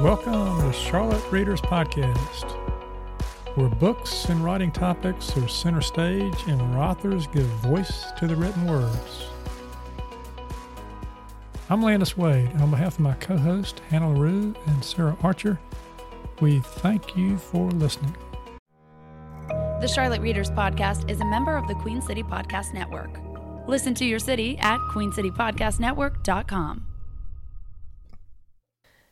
Welcome to Charlotte Readers Podcast, where books and writing topics are center stage and where authors give voice to the written words. I'm Landis Wade, and on behalf of my co host, Hannah LaRue and Sarah Archer, we thank you for listening. The Charlotte Readers Podcast is a member of the Queen City Podcast Network. Listen to your city at queencitypodcastnetwork.com.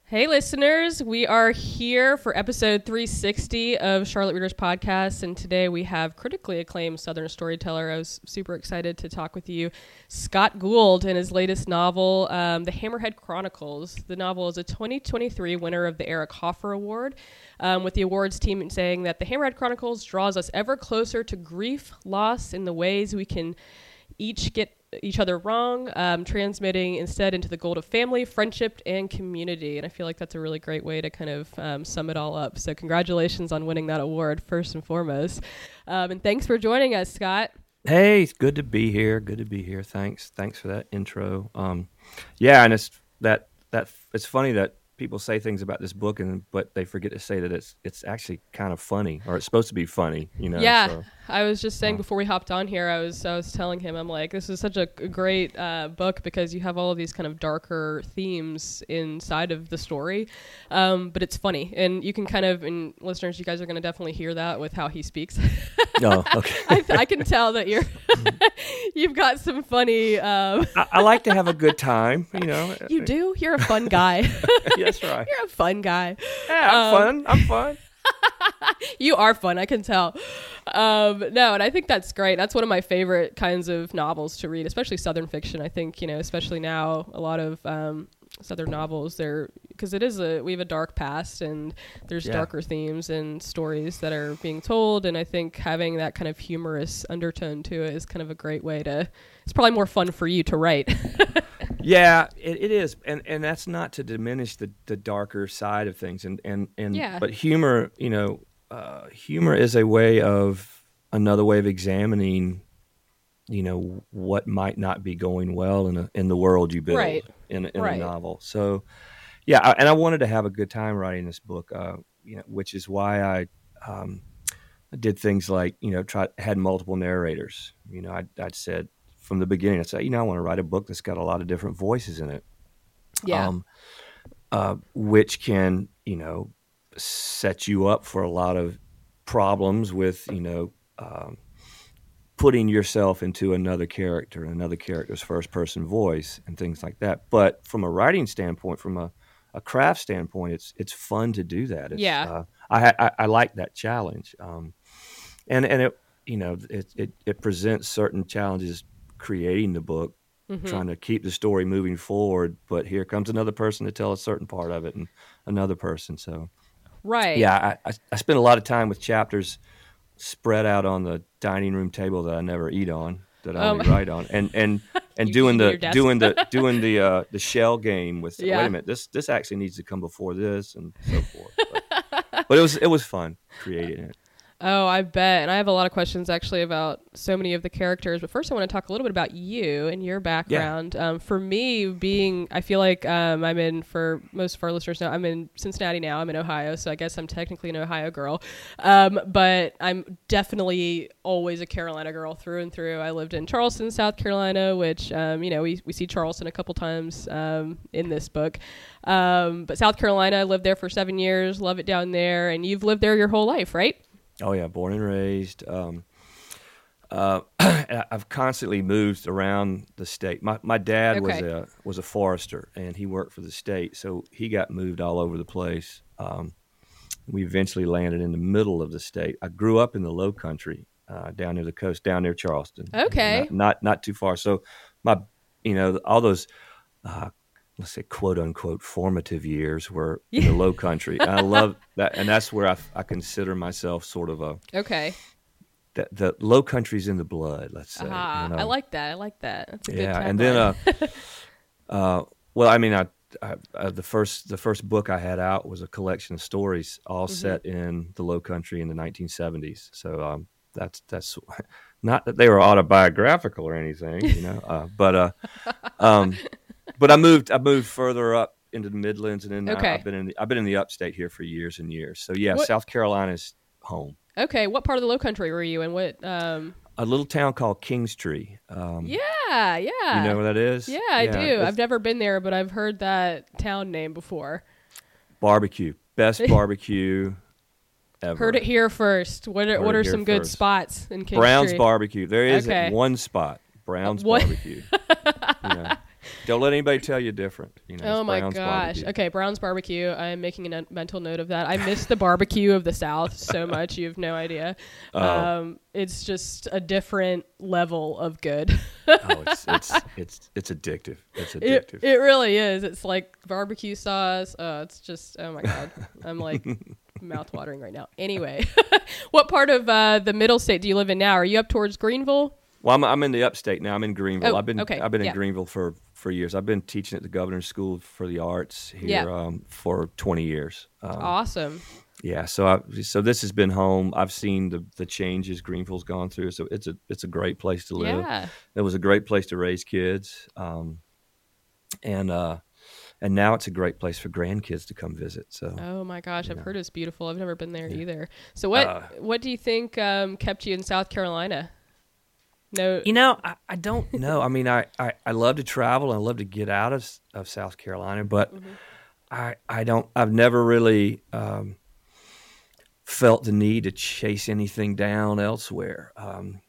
Hey, listeners, we are here for episode 360 of Charlotte Readers Podcast, and today we have critically acclaimed Southern storyteller. I was super excited to talk with you, Scott Gould, in his latest novel, um, The Hammerhead Chronicles. The novel is a 2023 winner of the Eric Hoffer Award, um, with the awards team saying that The Hammerhead Chronicles draws us ever closer to grief, loss, in the ways we can each get each other wrong, um, transmitting instead into the goal of family, friendship, and community. And I feel like that's a really great way to kind of um, sum it all up. So, congratulations on winning that award, first and foremost. Um, and thanks for joining us, Scott. Hey, it's good to be here. Good to be here. Thanks. Thanks for that intro. Um, yeah, and it's that that it's funny that people say things about this book and but they forget to say that it's it's actually kind of funny or it's supposed to be funny you know yeah. so, i was just saying before we hopped on here i was i was telling him i'm like this is such a great uh, book because you have all of these kind of darker themes inside of the story um, but it's funny. And you can kind of and listeners you guys are going to definitely hear that with how he speaks. Oh okay. I, I, can tell that you're you've got some funny um, I, I, like to have a good time you know. You do? You're a fun guy That's right. You're a fun guy. Yeah, I'm um, fun. I'm fun. you are fun. I can tell. Um, no, and I think that's great. That's one of my favorite kinds of novels to read, especially Southern fiction. I think you know, especially now, a lot of um, Southern novels. They're because it is a we have a dark past, and there's yeah. darker themes and stories that are being told. And I think having that kind of humorous undertone to it is kind of a great way to. It's probably more fun for you to write. Yeah, it, it is, and and that's not to diminish the, the darker side of things, and and and yeah. but humor, you know, uh, humor is a way of another way of examining, you know, what might not be going well in a, in the world you build right. in in right. a novel. So, yeah, I, and I wanted to have a good time writing this book, uh, you know, which is why I. Um, did things like you know try had multiple narrators. You know, I I said from the beginning. I said, you know, I want to write a book that's got a lot of different voices in it. Yeah. Um, uh, which can, you know, set you up for a lot of problems with, you know, um, putting yourself into another character, another character's first person voice, and things like that. But from a writing standpoint, from a, a craft standpoint, it's it's fun to do that. It's, yeah, uh, I, I, I like that challenge, um, and and it you know it, it it presents certain challenges creating the book, mm-hmm. trying to keep the story moving forward. But here comes another person to tell a certain part of it, and another person. So, right, yeah, I, I, I spend a lot of time with chapters spread out on the dining room table that I never eat on, that I only um, write on, and and and doing the doing the doing the uh, the shell game with. Yeah. Wait a minute, this this actually needs to come before this, and so forth. But, but it was it was fun creating it. Oh, I bet. And I have a lot of questions actually about so many of the characters. But first, I want to talk a little bit about you and your background. Yeah. Um, for me, being, I feel like um, I'm in, for most of our listeners now, I'm in Cincinnati now. I'm in Ohio. So I guess I'm technically an Ohio girl. Um, but I'm definitely always a Carolina girl through and through. I lived in Charleston, South Carolina, which, um, you know, we, we see Charleston a couple times um, in this book. Um, but South Carolina, I lived there for seven years, love it down there. And you've lived there your whole life, right? Oh yeah, born and raised. Um, uh, I've constantly moved around the state. My my dad okay. was a was a forester, and he worked for the state, so he got moved all over the place. Um, we eventually landed in the middle of the state. I grew up in the Low Country, uh, down near the coast, down near Charleston. Okay, not, not, not too far. So my, you know, all those uh, let's say quote unquote formative years were in the low country. And I love that. And that's where I, I consider myself sort of a, okay. The, the low country's in the blood, let's say. Uh-huh. You know? I like that. I like that. That's a yeah. and then, uh, uh, well, I mean, I, I, uh, the first the first book I had out was a collection of stories, all mm-hmm. set in the Low Country in the 1970s. So um, that's that's not that they were autobiographical or anything, you know, uh, but uh, um, but I moved I moved further up into the Midlands, and then Okay. I, have been in the, I've been in the upstate here for years and years. So yeah, What- South Carolina's home. Okay, what part of the Low Country were you in? What? Um, A little town called Kingstree. Um, yeah, yeah. You know where that is? yeah, I do. it's I've never been there, but I've heard that town name before. barbecue. Best barbecue ever. Heard it here first. What are Heard what are some good first. spots in King Brown's Street? Barbecue. There is Okay. one spot. Brown's what? Barbecue. You know, Don't let anybody tell you different. You know, Oh my Brown's gosh. Barbecue. Okay, Brown's Barbecue. I'm making a mental note of that. I miss the barbecue of the South so much. You have no idea. Oh. Um, it's just a different level of good. Oh, it's it's it's it's addictive. It's It, addictive. it really is. It's like barbecue sauce. Oh, it's just, oh my God. I'm like mouth watering right now. Anyway, what part of uh, the middle state do you live in now? Are you up towards Greenville? well, I'm I'm in the upstate now. I'm in Greenville. Oh, I've been okay, I've been in yeah. Greenville for for years. I've been teaching at the Governor's School for the Arts here Yeah. um, for 20 years. Um, Awesome. Yeah, so I, so this has been home. I've seen the the changes Greenville's gone through. So it's a it's a great place to live. Yeah. It was a great place to raise kids, um, and uh, and now it's a great place for grandkids to come visit. So Oh my gosh, I've Yeah. heard it's beautiful. I've never been there either. So what Uh, what do you think um, kept you in South Carolina? No, you know, I, I don't know. I mean, I, I, I love to travel and I love to get out of of South Carolina, but I I don't. I've never really um, felt the need to chase anything down elsewhere. Um,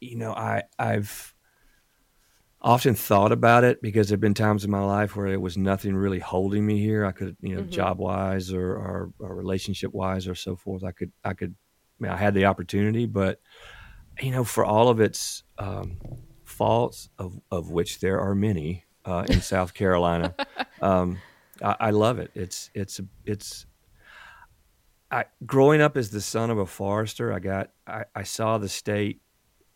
you know, I I've often thought about it because there've been times in my life where there was nothing really holding me here. I could, you know, Mhm. job wise or, or, or relationship wise or so forth. I could I could. I mean, I had the opportunity, but you know, for all of its um, faults, of of which there are many uh, in South Carolina, um, I, I love it. It's it's it's. I growing up as the son of a forester, I got I, I saw the state.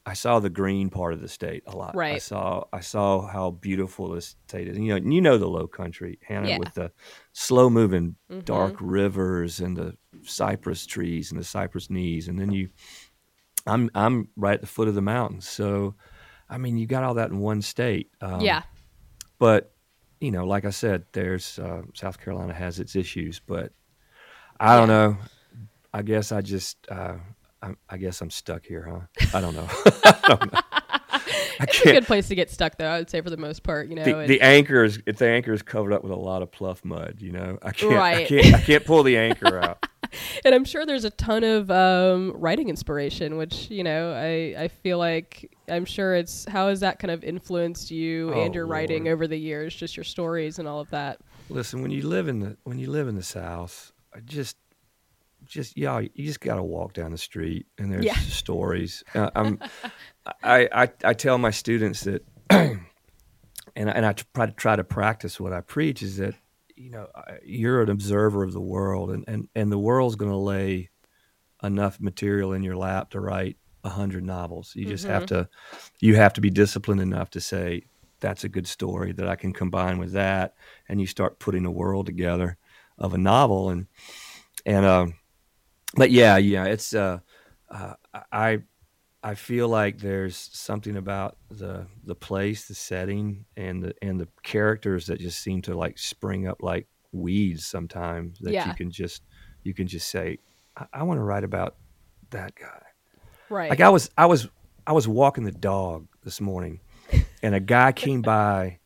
I saw the green part of the state a lot. I saw I saw how beautiful the state is. You know, you know the Low Country, Hannah, Yeah. with the slow moving Mhm. dark rivers and the cypress trees and the cypress knees, and then you I'm I'm right at the foot of the mountains. So, I mean, you got all that in one state. Um, yeah, But you know, like I said, there's uh, South Carolina has its issues, but I don't know. I guess I just uh, I, I guess I'm stuck here, huh? I don't know. I don't know. I it's a good place to get stuck, though. I would say for the most part, you know. The, the anchor is the anchor is covered up with a lot of pluff mud, you know. I can't. I can't. I can't pull the anchor out. and I'm sure there's a ton of um, writing inspiration, which you know I I feel like I'm sure it's how has that kind of influenced you Oh, and your writing over the years, just your stories and all of that. Listen, when you live in the when you live in the South, I just just yeah, you just got to walk down the street and there's Yeah. stories. Uh, I'm, I, I I tell my students that, and I, and I try to try to practice what I preach is that you know you're an observer of the world and and and the world's going to lay enough material in your lap to write a hundred novels. You just have to you have to be disciplined enough to say that's a good story that I can combine with that, and you start putting a world together of a novel and and um, but yeah, yeah, it's uh, uh, I I feel like there's something about the the place, the setting, and the and the characters that just seem to like spring up like weeds sometimes that Yeah. you can just you can just say I, I want to write about that guy. Right. Like I was, I was, I was walking the dog this morning, and a guy came by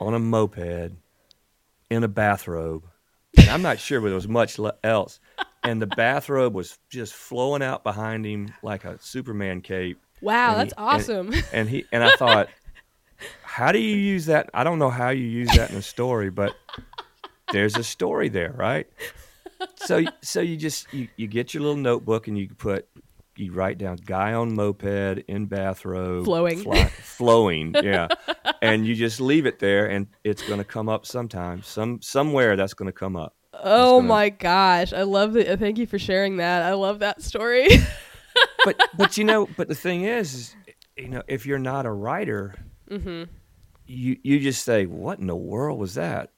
on a moped in a bathrobe, and I'm not sure there was much else, and the bathrobe was just flowing out behind him like a Superman cape, wow, and that's he- and- awesome. and he and I thought, how do you use that? I don't know how you use that in a story, but there's a story there, right? So so you just you, you get your little notebook and you put you write down guy on moped in bathrobe Flowing. fly- flowing yeah and you just leave it there and it's going to come up sometime some somewhere that's going to come up oh gonna- my gosh, I love it. Thank you for sharing that. I love that story. but but you know but the thing is, is you know if you're not a writer hmm you you just say what in the world was that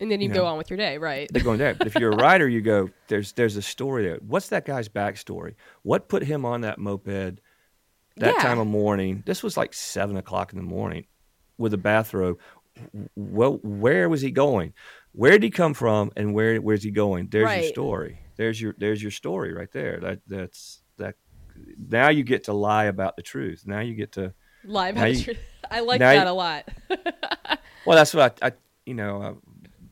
And then you, You go know. on with your day, right? they're going there. But if you're a writer, you go, there's there's a story there. What's that guy's backstory? What put him on that moped that Yeah. time of morning? This was like seven o'clock in the morning with a bathrobe. well, where was he going? Where did he come from, and where where's he going? There's Right. your story. There's your there's your story right there. That that's that. Now you get to lie about the truth. Now you get to Live. Now you- I like that you- a lot. Well, that's what I, I you know, uh,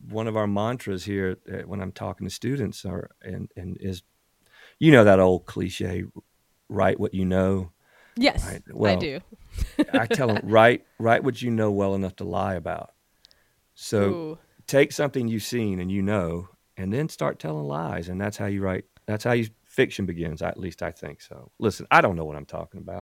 one of our mantras here uh, when I'm talking to students are and and is, you know, that old cliche, write what you know. yes, Right, I do. I tell them write write what you know well enough to lie about. So Ooh. Take something you've seen and you know, and then start telling lies, and that's how you write. That's how you fiction begins. At least I think so. Listen, I don't know what I'm talking about.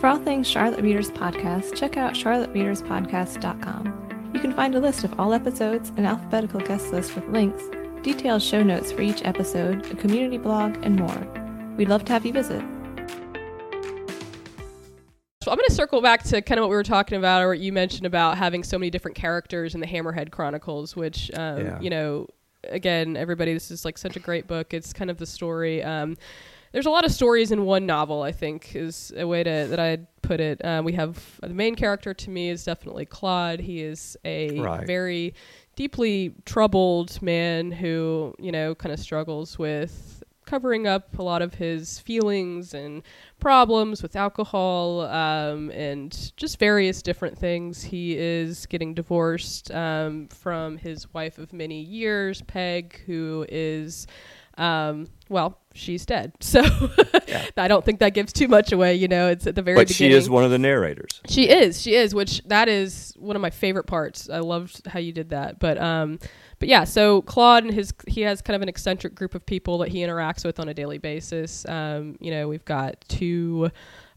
For all things Charlotte Readers Podcast, check out charlottereaderspodcast.com. You can find a list of all episodes, an alphabetical guest list with links, detailed show notes for each episode, a community blog, and more. We'd love to have you visit. So I'm going to circle back to kind of what we were talking about, or what you mentioned about having so many different characters in the Hammerhead Chronicles, which, um, Yeah. you know, again, everybody, this is like such a great book. It's kind of the story. Um, there's a lot of stories in one novel. I think is a way to that I'd put it. Um, we have the main character to me is definitely Claude. He is a Right. very deeply troubled man who you know kind of struggles with covering up a lot of his feelings and problems with alcohol um, and just various different things. He is getting divorced um, from his wife of many years, Peg, who is, um, well, she's dead. So I don't think that gives too much away. You know, it's at the very But she is one of the narrators. She is, she is, which that is one of my favorite parts. I loved how you did that. But um but yeah, so Claude and his he has kind of an eccentric group of people that he interacts with on a daily basis. Um, you know, we've got two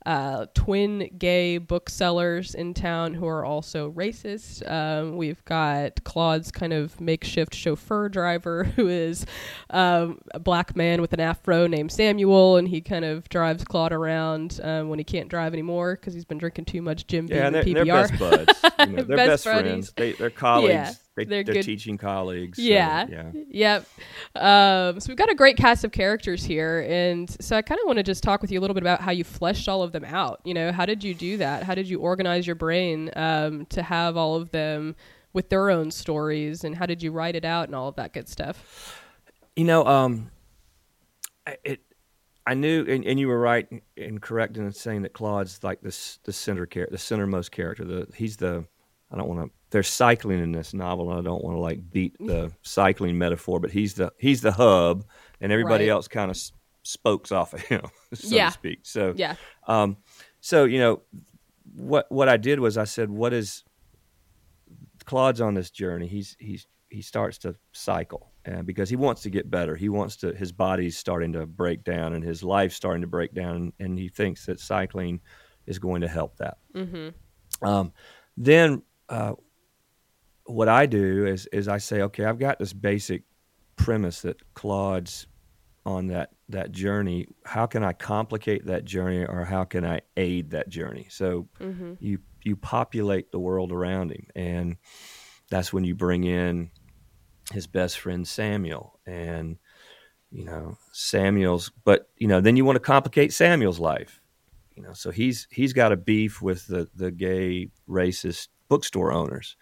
uh, twin gay booksellers in town who are also racist. Um, we've got Claude's kind of makeshift chauffeur driver who is um, a black man with an afro named Samuel, and he kind of drives Claude around um, when he can't drive anymore because he's been drinking too much Jim Beam Yeah, and and they're, PBR. they're best buds. You know, they're Best best, friends. They, they're colleagues. Yeah, they, good- teaching colleagues. so, Yeah. yeah. Yep. Um, so we've got a great cast of characters here, and so I kind of want to just talk with you a little bit about how you fleshed all of them out. You know, how did you do that? How did you organize your brain um, to have all of them with their own stories, and how did you write it out and all of that good stuff? You know, um, I- it. I knew, and, and you were right and correct in saying that Claude's like this the center character, the centermost character. The he's the. I don't want to. There's cycling in this novel, and I don't want to like beat the cycling metaphor, but he's the he's the hub, and everybody Right. else kind of s- spokes off of him, so Yeah. to speak. So Yeah. Um, so you know, what what I did was I said, what is Claude's on this journey? He's he's he starts to cycle uh, because he wants to get better. He wants to. His body's starting to break down, and his life's starting to break down, and he thinks that cycling is going to help that. Mm-hmm. Um, then uh, what I do is is I say, okay, I've got this basic premise that Claude's on that that journey. How can I complicate that journey, or how can I aid that journey? So Mm-hmm. you you populate the world around him, and that's when you bring in his best friend Samuel, and you know Samuel's. But you know, then you want to complicate Samuel's life. You know, so he's he's got a beef with the the gay racist bookstore owners.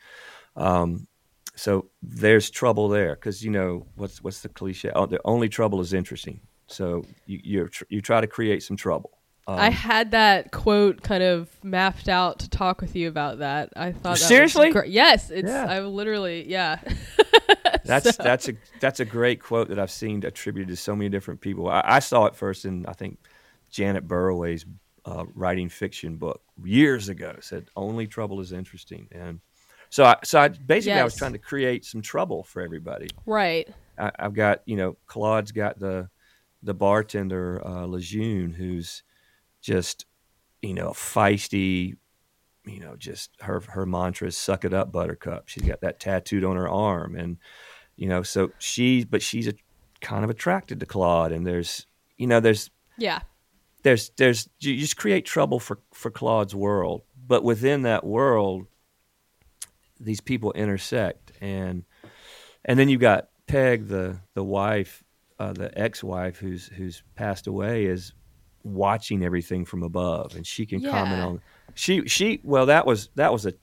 Um, so there's trouble there because you know what's what's the cliche? Oh, the only trouble is interesting. So you you you try to create some trouble. Um, I had that quote kind of mapped out to talk with you about that. I thought that Seriously? great. Yes, it's. Yeah. I literally, yeah. That's So- that's a that's a great quote that I've seen attributed to so many different people. I, I saw it first in I think Janet Burroway's uh, writing fiction book years ago. It said only trouble is interesting, and so I, so I basically I was trying to create some trouble for everybody. right. I, I've got you know Claude's got the the bartender uh, Lejeune who's just you know feisty. You know, just her her mantra is "suck it up, Buttercup." She's got that tattooed on her arm, and you know, so she, but she's a, kind of attracted to Claude, and there's you know, there's Yeah. there's there's you just create trouble for for Claude's world, but within that world, these people intersect, and and then you've got Peg, the the wife, uh, the ex-wife who's who's passed away, is watching everything from above, and she can comment on she she well that was that was a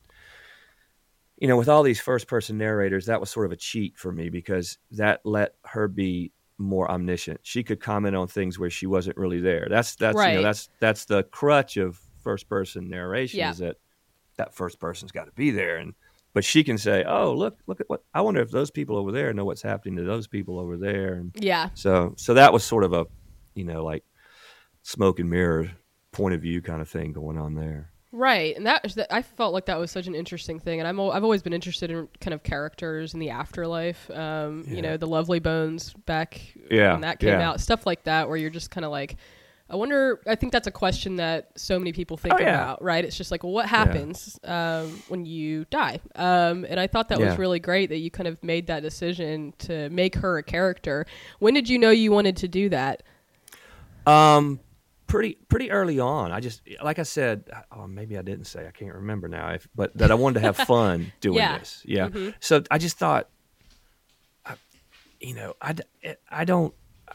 you know with all these first person narrators that was sort of a cheat for me because that let her be more omniscient. She could comment on things where she wasn't really there. That's that's right. you know that's that's the crutch of first person narration yeah. is that that first person's got to be there and but she can say, "Oh, look, look at what I wonder if those people over there know what's happening to those people over there." And yeah. So so that was sort of a, you know, like smoke and mirror point of view kind of thing going on there. Right, and that, that I felt like that was such an interesting thing, and I'm I've always been interested in kind of characters in the afterlife. Um, yeah. You know, the Lovely Bones back yeah. when that came yeah. out, stuff like that, where you're just kind of like, I wonder. I think that's a question that so many people think oh, yeah. about, right? It's just like, well, what happens yeah. um, when you die? Um, and I thought that yeah. was really great that you kind of made that decision to make her a character. When did you know you wanted to do that? Um, pretty pretty early on. I just like I said, oh, maybe I didn't say. I can't remember now. If, but that I wanted to have fun doing this. Yeah. Mm-hmm. So I just thought, you know, I I don't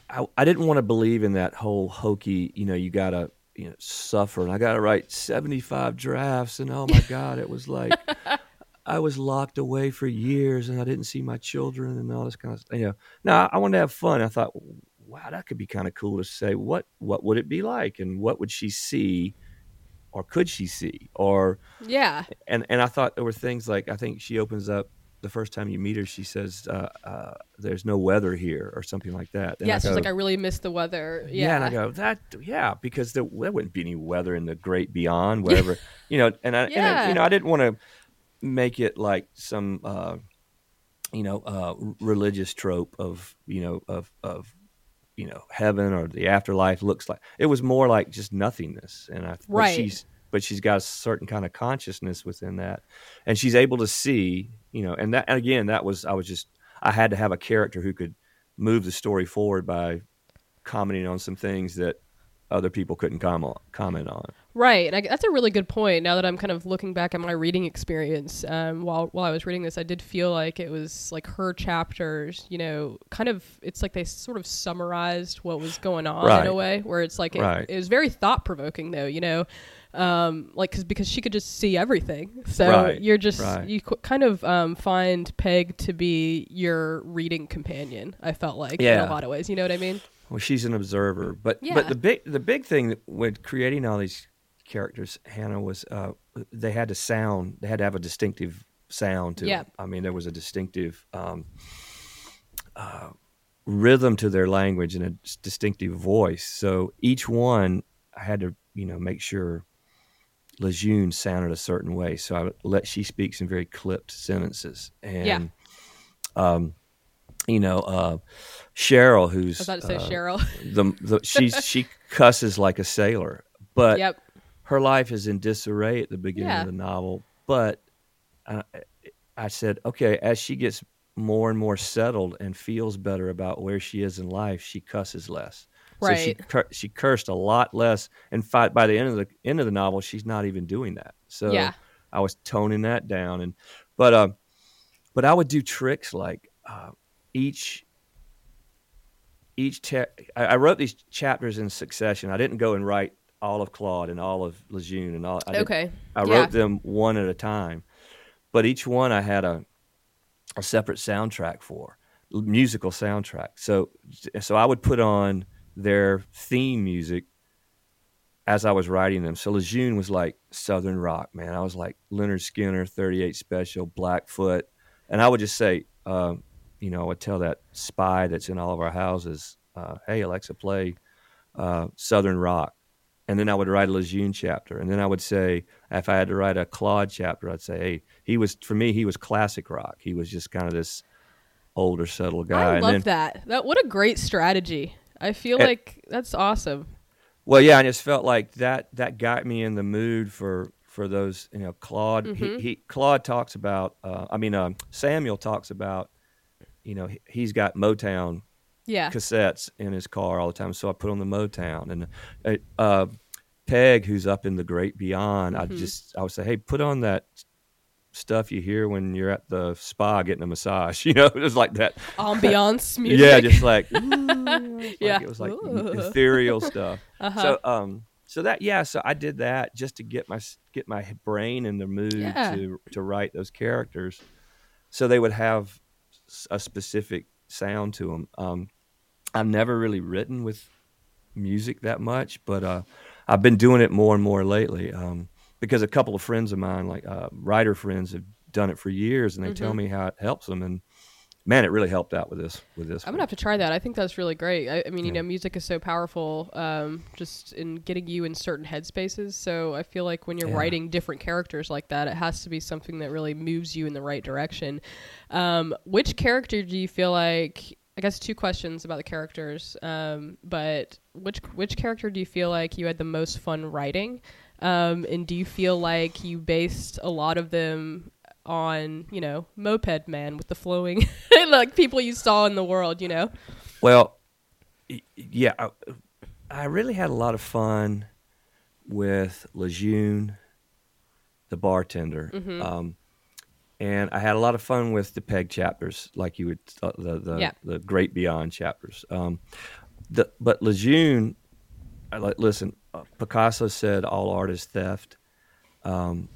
I, I didn't want to believe in that whole hokey, you know, you got to you know, suffer. And I got to write 75 drafts. And oh my God, it was like I was locked away for years and I didn't see my children and all this kind of stuff. You know, no, I wanted to have fun. I thought, wow, that could be kind of cool to say. What, what would it be like? And what would she see? Or could she see? Or, yeah. And, and I thought there were things like, I think she opens up the first time you meet her, she says, uh, uh, "There's no weather here," or something like that. And yeah, she's like, "I really miss the weather." Yeah. yeah, and I go, "That, yeah," because there, there wouldn't be any weather in the great beyond, whatever, you know. And I, yeah. and, you know, I didn't want to make it like some, uh, you know, uh, religious trope of, you know, of of you know heaven or the afterlife looks like. It was more like just nothingness, and I, right. she's but she's got a certain kind of consciousness within that, and she's able to see you know, and that and again, that was I was just I had to have a character who could move the story forward by commenting on some things that other people couldn't com- comment on. Right, I, that's a really good point. Now that I'm kind of looking back at my reading experience, um, while while I was reading this, I did feel like it was like her chapters. You know, kind of it's like they sort of summarized what was going on right. in a way, where it's like it, right. it was very thought provoking, though. You know, um, like cause, because she could just see everything. So right, you're just you kind of um, find Peg to be your reading companion. I felt like yeah. in a lot of ways. You know what I mean? Well, she's an observer, but yeah. but the big the big thing with creating all these characters, Hannah was uh, they had to sound. They had to have a distinctive sound to yeah. them. I mean, there was a distinctive. Um, uh, rhythm to their language and a distinctive voice. So each one I had to, you know, make sure Lejeune sounded a certain way, so I let she speaks in very clipped sentences, and yeah. um, you know, uh, Cheryl, who's I was about to say uh, Cheryl, the, the she she cusses like a sailor, but yep. Her life is in disarray at the beginning yeah. of the novel. But I, I said, okay, as she gets more and more settled and feels better about where she is in life, she cusses less. Right. So she she cursed a lot less. And by the end of the end of the novel, she's not even doing that. So yeah. I was toning that down. And but uh, but I would do tricks like uh, each each I, I wrote these chapters in succession. I didn't go and write all of Claude and all of Lejeune and all. I okay. I yeah. wrote them one at a time, but each one I had a a separate soundtrack for musical soundtrack. So so I would put on their theme music as I was writing them. So Lejeune was like Southern rock, man. I was like Lynyrd Skynyrd, 38 Special, Blackfoot. And I would just say, uh, you know, I would tell that spy that's in all of our houses, uh, hey, Alexa, play uh, Southern rock. And then I would write a Lejeune chapter. And then I would say, if I had to write a Claude chapter, I'd say, hey, he was, for me, he was classic rock. He was just kind of this older, subtle guy. I love then, that. That What a great strategy. I feel like that's awesome. Well, yeah, I just felt like that that got me in the mood for for those. You know, Claude. Mm-hmm. He, he, Claude talks about. Uh, I mean, uh, Samuel talks about. You know, he, has got Motown. Yeah. Cassettes in his car all the time, so I put on the Motown and uh, uh Peg, who's up in the great beyond. Mm-hmm. I just I would say, hey, put on that stuff you hear when you're at the spa getting a massage. You know, it was like that ambiance music. Yeah, just like, yeah, like it was like Ooh. ethereal stuff. Uh-huh. So, um, so that yeah, so I did that just to get my get my brain in the mood Yeah. to to write those characters, so they would have a specific sound to them. Um, I've never really written with music that much, but uh, I've been doing it more and more lately um, because a couple of friends of mine, like uh, writer friends, have done it for years, and they tell Mhm. me how it helps them. And man, it really helped out with this. With this, I'm one. gonna have to try that. I think that's really great. I, I mean, you know, music is so powerful, um, just in getting you in certain headspaces. So I feel like when you're Yeah. writing different characters like that, it has to be something that really moves you in the right direction. Um, which character do you feel like? I guess two questions about the characters. Um, but which which character do you feel like you had the most fun writing? Um, and do you feel like you based a lot of them on, you know, Moped Man with the flowing, like people you saw in the world, you know? Well, yeah, I, I really had a lot of fun with Lejeune, the bartender, Mhm. um, and I had a lot of fun with the Peg chapters, like you would uh, the the, Yeah. the Great Beyond chapters. Um, the, but Lejeune, I like listen. Uh, Picasso said all art is theft. Um,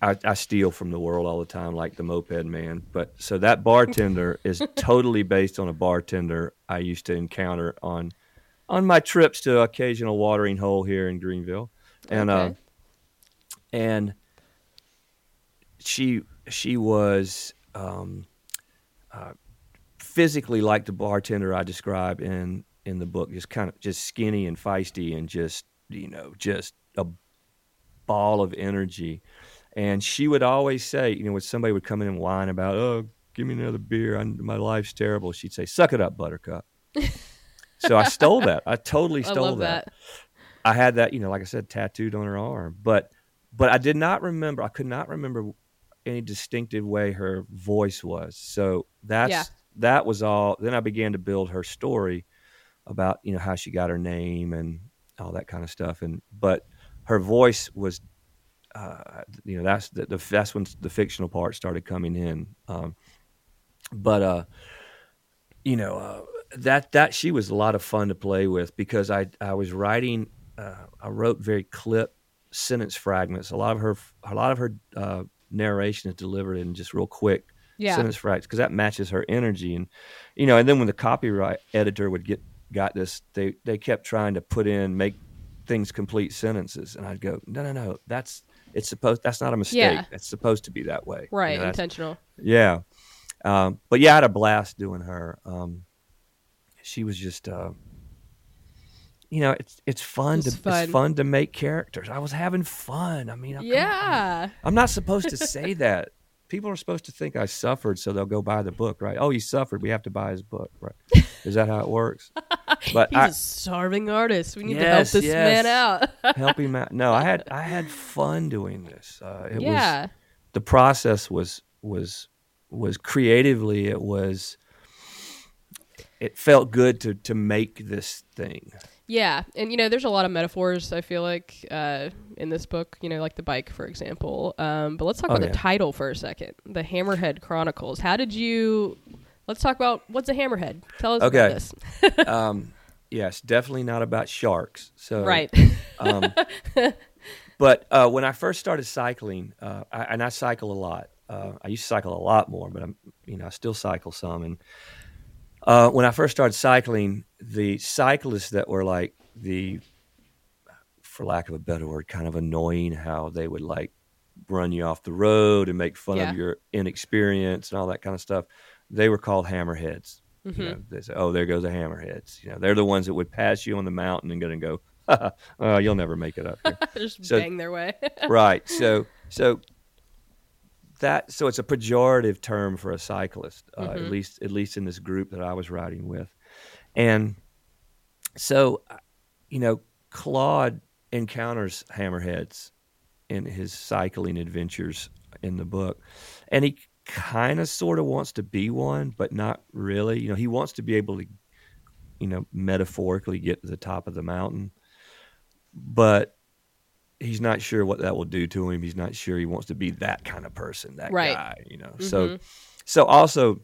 I, I steal from the world all the time, like the moped man. But so that bartender is totally based on a bartender I used to encounter on on my trips to occasional watering hole here in Greenville, and uh, and she she was um, uh, physically like the bartender I describe in in the book, just kind of just skinny and feisty and just you know just a ball of energy. And she would always say, you know, when somebody would come in and whine about, oh, give me another beer, i my life's terrible, she'd say, suck it up, Buttercup. so I stole that. I totally I stole love that. I had that, you know, like I said, tattooed on her arm. But but I did not remember. I could not remember any distinctive way her voice was. So that's Yeah. that was all. Then I began to build her story about you know how she got her name and all that kind of stuff. And but her voice was, uh, you know, that's the, the that's when the fictional part started coming in. Um, but uh, you know, uh, that that she was a lot of fun to play with because I I was writing. Uh, I wrote very clip sentence fragments. A lot of her a lot of her uh, narration is delivered in just real quick Yeah. sentence fragments because that matches her energy and you know and then when the copyright editor would get got this they they kept trying to put in make things complete sentences and I'd go no no no that's it's supposed that's not a mistake Yeah. it's supposed to be that way You Right. know, intentional. yeah. Um, but yeah, I had a blast doing her. Um, she was just, uh, you know, it's it's fun It's to fun. it's fun to make characters. I was having fun. I mean, I'm, Yeah. I'm not supposed to say that. People are supposed to think I suffered, so they'll go buy the book, right? Oh, he suffered. We have to buy his book, right? Is that how it works? But He's I, a starving artist. We need to help this yes. man out. help him out. No, I had I had fun doing this. Uh, it was yeah. the process was was was creatively it was it felt good to to make this thing Yeah, and you know, there's a lot of metaphors. I feel like uh, in this book, you know, like the bike, for example. Um, but let's talk Oh, about yeah. the title for a second, the Hammerhead Chronicles. How did you? Let's talk about what's a hammerhead. Tell us Okay. about this. um yes definitely not about sharks so right. um, but uh, when i first started cycling uh, I, and i cycle a lot uh, i used to cycle a lot more but i'm you know i still cycle some and uh, when i first started cycling the cyclists that were like the for lack of a better word kind of annoying how they would like run you off the road and make fun Yeah. of your inexperience and all that kind of stuff they were called hammerheads Mhm. you know, they say, "Oh, there goes the hammerheads." You know, they're the ones that would pass you on the mountain and go and go, "Oh, you'll never make it up here." Just so- bang their way. right. So, so that so it's a pejorative term for a cyclist, uh, Mhm. at least at least in this group that I was riding with, and so uh, you know, Claude encounters hammerheads in his cycling adventures in the book, and he kind of sort of wants to be one, but not really. You know, he wants to be able to, you know, metaphorically get to the top of the mountain, but he's not sure what that will do to him. He's not sure he wants to be that kind of person, that Right. guy. You know, so Mhm. so also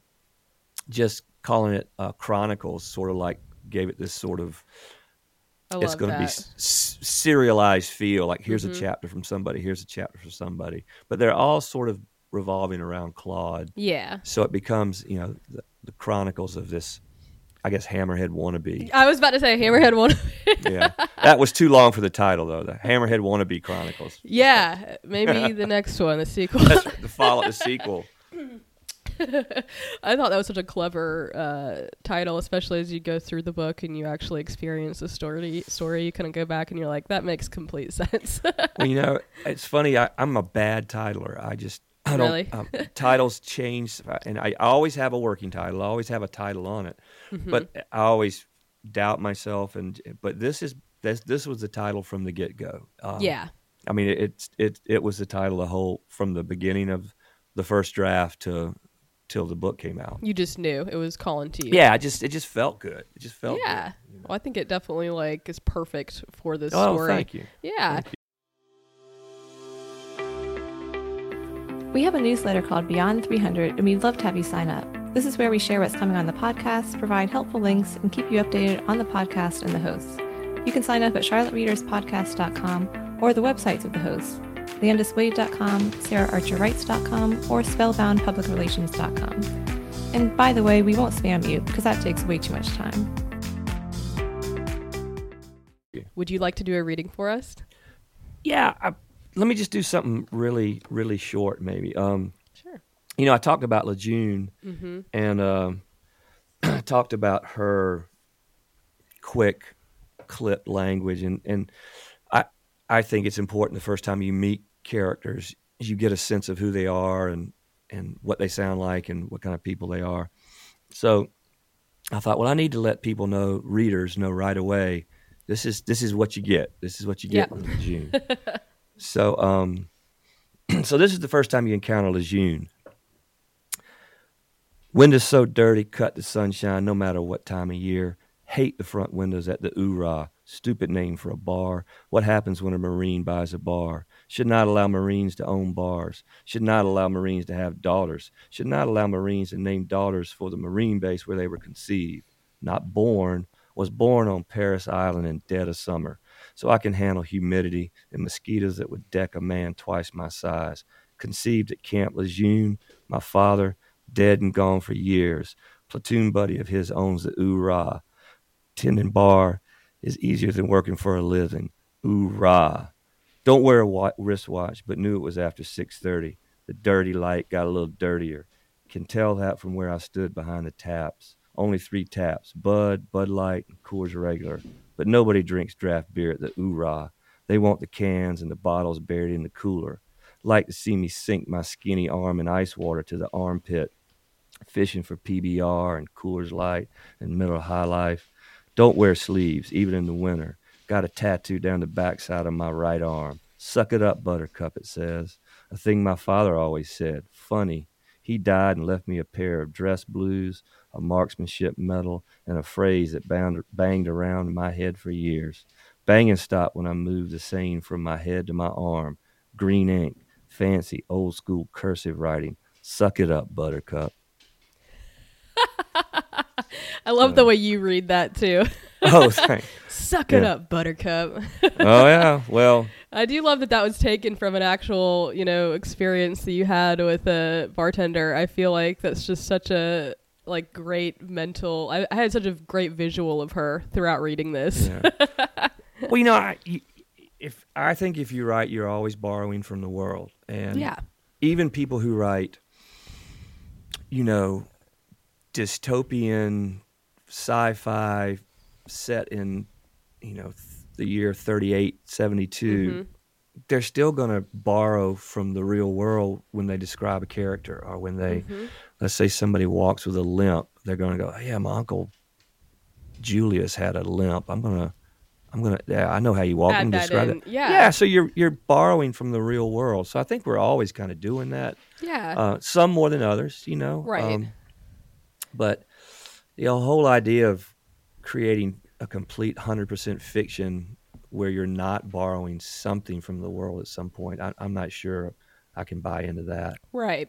just calling it uh, chronicles sort of like gave it this sort of it's going to be s- serialized feel like here's mm-hmm. a chapter from somebody, here's a chapter from somebody, but they're all sort of revolving around Claude. Yeah. So it becomes you know the, the chronicles of this. I guess Hammerhead wannabe. I was about to say Hammerhead wannabe. yeah, that was too long for the title though. The Hammerhead wannabe chronicles. Yeah, maybe the next one, the sequel. the follow, the sequel. I thought that was such a clever uh, title, especially as you go through the book and you actually experience the story. Story, you kind of go back and you're like, that makes complete sense. well, you know, it's funny. I, am a bad titler. I just I don't. Really? Um, titles change, and I always have a working title. I always have a title on it, mm-hmm. but I always doubt myself. And but this is this this was the title from the get go. Um, yeah. I mean, it, it it was the title the whole from the beginning of the first draft to till the book came out. You just knew it was calling to you. Yeah, I just it just felt good. It just felt yeah. Good, Well, I think it definitely like is perfect for this oh, story. thank you. Yeah. Thank We have a newsletter called Beyond 300, and we'd love to have you sign up. This is where we share what's coming on the podcast, provide helpful links, and keep you updated on the podcast and the hosts. You can sign up at charlottereaderspodcast.com or the websites of the hosts, landiswade.com, saraharcherwrites.com, or spellboundpublicrelations.com. And by the way, we won't spam you because that takes way too much time. Would you like to do a reading for us? Yeah, I, let me just do something really, really short, maybe. Um, sure. You know, I talked about Lejeune mm-hmm. and uh, talked about her quick, clip language, and and I I think it's important the first time you meet characters, you get a sense of who they are and and what they sound like and what kind of people they are. So I thought, well, I need to let people know, readers know right away. This is this is what you get. This is what you get in June. So, um, so this is the first time you encounter Lejeune. Windows so dirty, cut the sunshine no matter what time of year. Hate the front windows at the Oorah. Stupid name for a bar. What happens when a Marine buys a bar? Should not allow Marines to own bars. Should not allow Marines to have daughters. Should not allow Marines to name daughters for the Marine base where they were conceived. Not born, was born on Parris Island in dead of summer so I can handle humidity and mosquitoes that would deck a man twice my size. Conceived at Camp Lejeune, my father, dead and gone for years. Platoon buddy of his owns the Oorah. Tending bar is easier than working for a living. Oorah. Don't wear a wristwatch, but knew it was after 6:30. The dirty light got a little dirtier. Can tell that from where I stood behind the taps. Only three taps: Bud, Bud Light, and Coors Regular but nobody drinks draft beer at the Oorah. They want the cans and the bottles buried in the cooler. Like to see me sink my skinny arm in ice water to the armpit, fishing for PBR and Coors Light and Miller High Life. Don't wear sleeves, even in the winter. Got a tattoo down the backside of my right arm. Suck it up, Buttercup, it says. A thing my father always said. Funny. He died and left me a pair of dress blues, a marksmanship medal, and a phrase that bound, banged around in my head for years. Banging stopped when I moved the saying from my head to my arm. Green ink, fancy, old school cursive writing. Suck it up, Buttercup. I love the way you read that too. oh, thanks. Suck it up, Buttercup. oh yeah, well. I do love that that was taken from an actual, you know, experience that you had with a bartender. I feel like that's just such a like great mental. I, I had such a great visual of her throughout reading this. Yeah. well, you know, I, if I think if you write, you're always borrowing from the world, and yeah, even people who write, you know, dystopian sci-fi set in, you know, the year 3872. Mm-hmm they're still going to borrow from the real world when they describe a character or when they mm-hmm. let's say somebody walks with a limp they're going to go oh, yeah my uncle julius had a limp. I'm going to i'm going to yeah i know how you walk. And describe it. Yeah. Yeah so you're you're borrowing from the real world. So i think we're always kind of doing that yeah. uh, some more than others you know? Right. Um, but the whole idea of creating a complete 100% fiction where you're not borrowing something from the world at some point. I, I'm not sure I can buy into that. Right.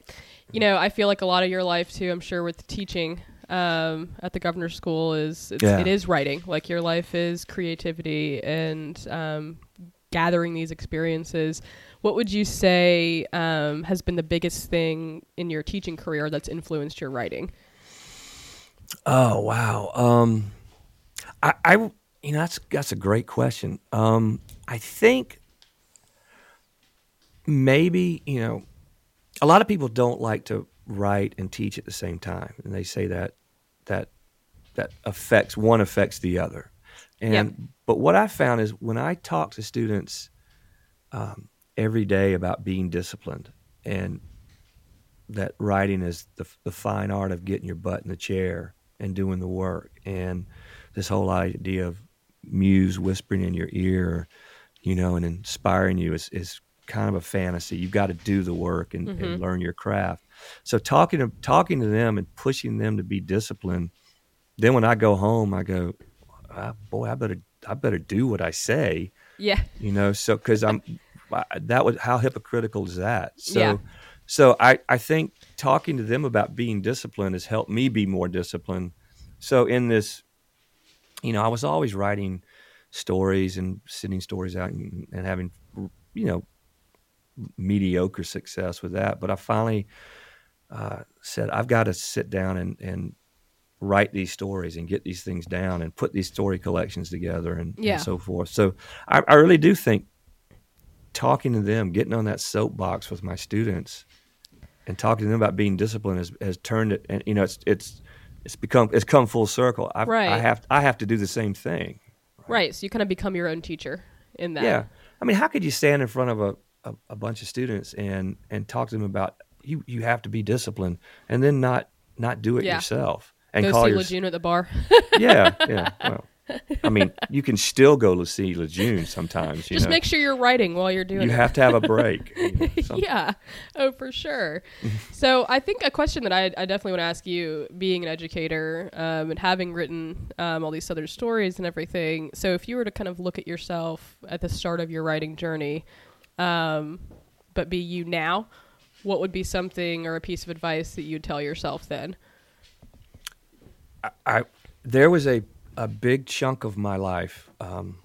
You know, I feel like a lot of your life too. I'm sure with teaching, um, at the governor's school is it's, Yeah. it is writing. Like your life is creativity and um, gathering these experiences. What would you say um, has been the biggest thing in your teaching career that's influenced your writing? Oh wow. Um, I, I you know that's that's a great question. Um, I think maybe you know a lot of people don't like to write and teach at the same time, and they say that that that affects one affects the other. And Yep. but what I found is when I talk to students um, every day about being disciplined and that writing is the, the fine art of getting your butt in the chair and doing the work and this whole idea of muse whispering in your ear you know and inspiring you is, is kind of a fantasy. You've got to do the work and, and learn your craft. So talking to talking to them and pushing them to be disciplined then when i go home i go ah, boy i better i better do what i say. Yeah. you know so because i'm that was how hypocritical is that? So Yeah. so i i think talking to them about being disciplined has helped me be more disciplined. So in this you know i was always writing stories and sending stories out and, and having you know mediocre success with that but i finally uh, said i've got to sit down and and write these stories and get these things down and put these story collections together and, Yeah. and so forth. So I, I really do think talking to them, getting on that soapbox with my students, and talking to them about being disciplined has, has turned it. And you know, it's it's it's become it's come full circle. I, Right. I have I have to do the same thing. Right. So you kind of become your own teacher in that. Yeah. I mean, how could you stand in front of a, a, a bunch of students and and talk to them about you you have to be disciplined and then not not do it Yeah. yourself and Go call see your LeJune at the bar. yeah, yeah. Well, I mean, you can still go to see LeJune sometimes. You Just know? make sure you're writing while you're doing it. you it. have to have a break. you know, yeah. Oh, for sure. So I think a question that I, I definitely want to ask you, being an educator um, and having written um, all these Southern stories and everything. So if you were to kind of look at yourself at the start of your writing journey, um, but be you now, what would be something or a piece of advice that you'd tell yourself then? I there was a a big chunk of my life. Um,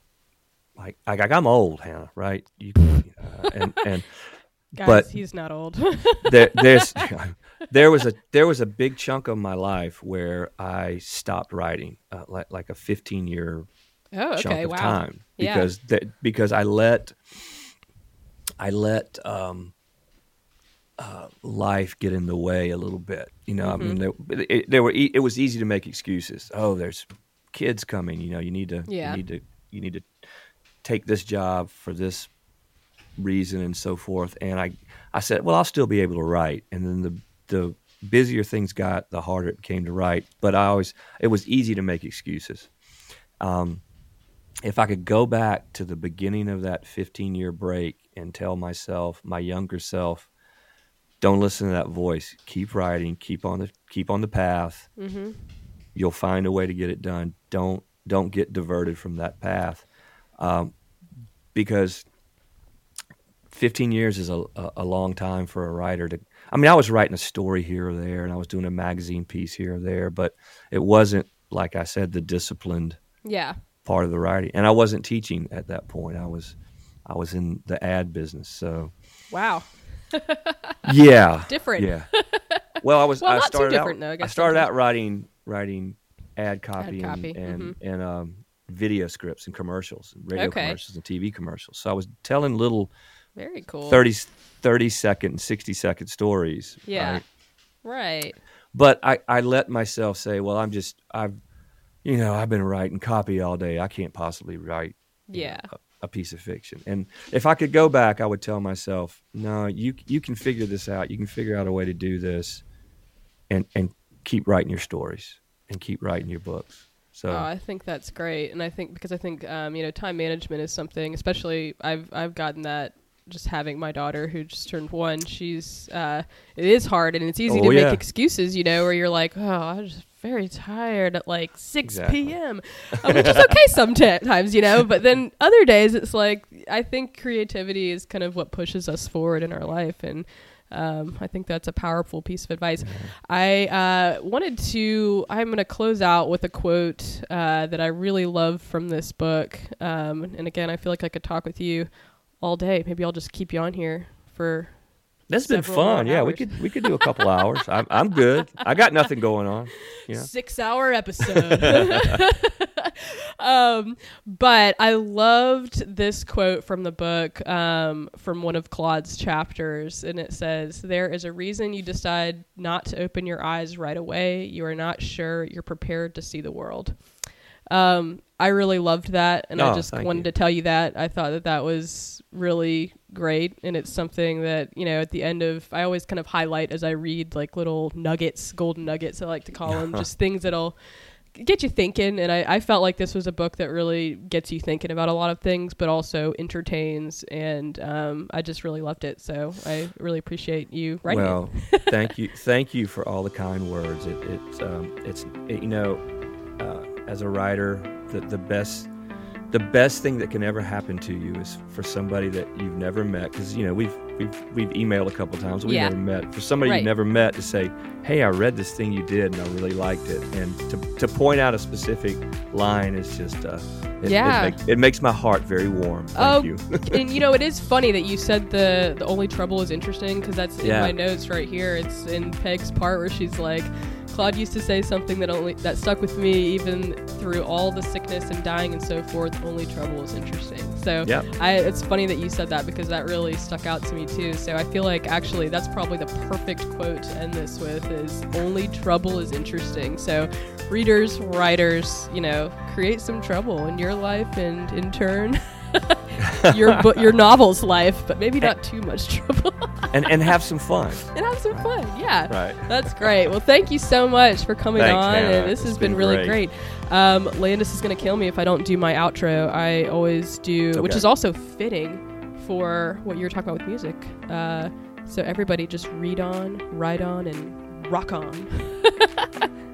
like, like I'm old, Hannah, right? You, uh, and and Guys, But- he's not old. there, there's there was a there was a big chunk of my life where I stopped writing, uh, like like a 15 year oh, chunk of Wow. time Yeah. because that because I let I let um, uh, life get in the way a little bit. You know, I mean, Mm-hmm. there, it, there were e- it was easy to make excuses. Oh, there's kids coming. You know, you need to Yeah. you need to you need to take this job for this reason and so forth. And I I said, well, I'll still be able to write. And then the the busier things got, the harder it came to write. But I always it was easy to make excuses. Um, if I could go back to the beginning of that 15 year break and tell myself, my younger self, don't listen to that voice. Keep writing. Keep on the keep on the path. Mm-hmm. You'll find a way to get it done. Don't don't get diverted from that path, um, because 15 years is a, a, a long time for a writer to. I mean, I was writing a story here or there, and I was doing a magazine piece here or there, but it wasn't like I said the disciplined Yeah. part of the writing and i wasn't teaching at that point i was i was in the ad business so Wow. yeah Different. yeah well i was Well, i started different, though, I out i started out writing writing ad copy, Ad copy, and and, mhm. and um, video scripts and commercials and radio Okay. commercials and tv commercials so i was telling little Very cool. 30 30 second and 60 second stories Yeah. right? Right. but I, I let myself say, well, I'm just I've you know I've been writing copy all day. I can't possibly write you know, Yeah. a, a piece of fiction. And if I could go back, I would tell myself, no, you you can figure this out. You can figure out a way to do this, and and keep writing your stories and keep writing your books. So Oh, I think that's great, and I think because I think um, you know time management is something, especially I've I've gotten that just having my daughter who just turned one. She's uh, it is hard, and it's easy Oh, to yeah. make excuses, you know, where you're like, oh, I'm just very tired at like six Exactly. p.m., um, which is okay sometimes, you know. But then other days, it's like I think creativity is kind of what pushes us forward in our life, and Um, I think that's a powerful piece of advice. I uh, wanted to. I'm going to close out with a quote uh, that I really love from this book. Um, and again, I feel like I could talk with you all day. Maybe I'll just keep you on here for that's been fun. Yeah, we could we could do a couple hours. I'm I'm good. I got nothing going on. Yeah. Six hour episode. um, but I loved this quote from the book um, from one of Claude's chapters, and it says, "There is a reason you decide not to open your eyes right away. You are not sure you're prepared to see the world." Um, I really loved that, and oh, I just wanted you. to tell you that I thought that that was really great, and it's something that you know at the end of I always kind of highlight as I read like little nuggets, golden nuggets I like to call them, just things that'll get you thinking. And I, I felt like this was a book that really gets you thinking about a lot of things, but also entertains, and um, I just really loved it. So I really appreciate you writing. Well, thank you, thank you for all the kind words. It, it's um, it's it, you know, uh, as a writer, the the best the best thing that can ever happen to you is for somebody that you've never met because you know we've we've we've emailed a couple times we've Yeah. never met for somebody Right. you've never met to say hey i read this thing you did and i really liked it and to, to point out a specific line is just uh it, Yeah. it, make- it makes my heart very warm thank Oh, you and you know it is funny that you said the the only trouble is interesting because that's in Yeah. my notes right here. It's in Peg's part where she's like, Claude used to say something that only that stuck with me even through all the sickness and dying and so forth. Only trouble is interesting. So Yep. I, it's funny that you said that because that really stuck out to me too. So I feel like actually that's probably the perfect quote to end this with is only trouble is interesting. So readers, writers, you know, create some trouble in your life and in turn your bo- your novel's life, but maybe not too much trouble. and and have some fun and have some fun. Yeah. right That's great. Well, thank you so much for coming Thanks, on. Hannah. And this It's has been, been really great. great. Um, Landis is going to kill me if I don't do my outro. I always do, It's which is also fitting for what you were talking about with music. Uh, so everybody just read on, write on, and rock on.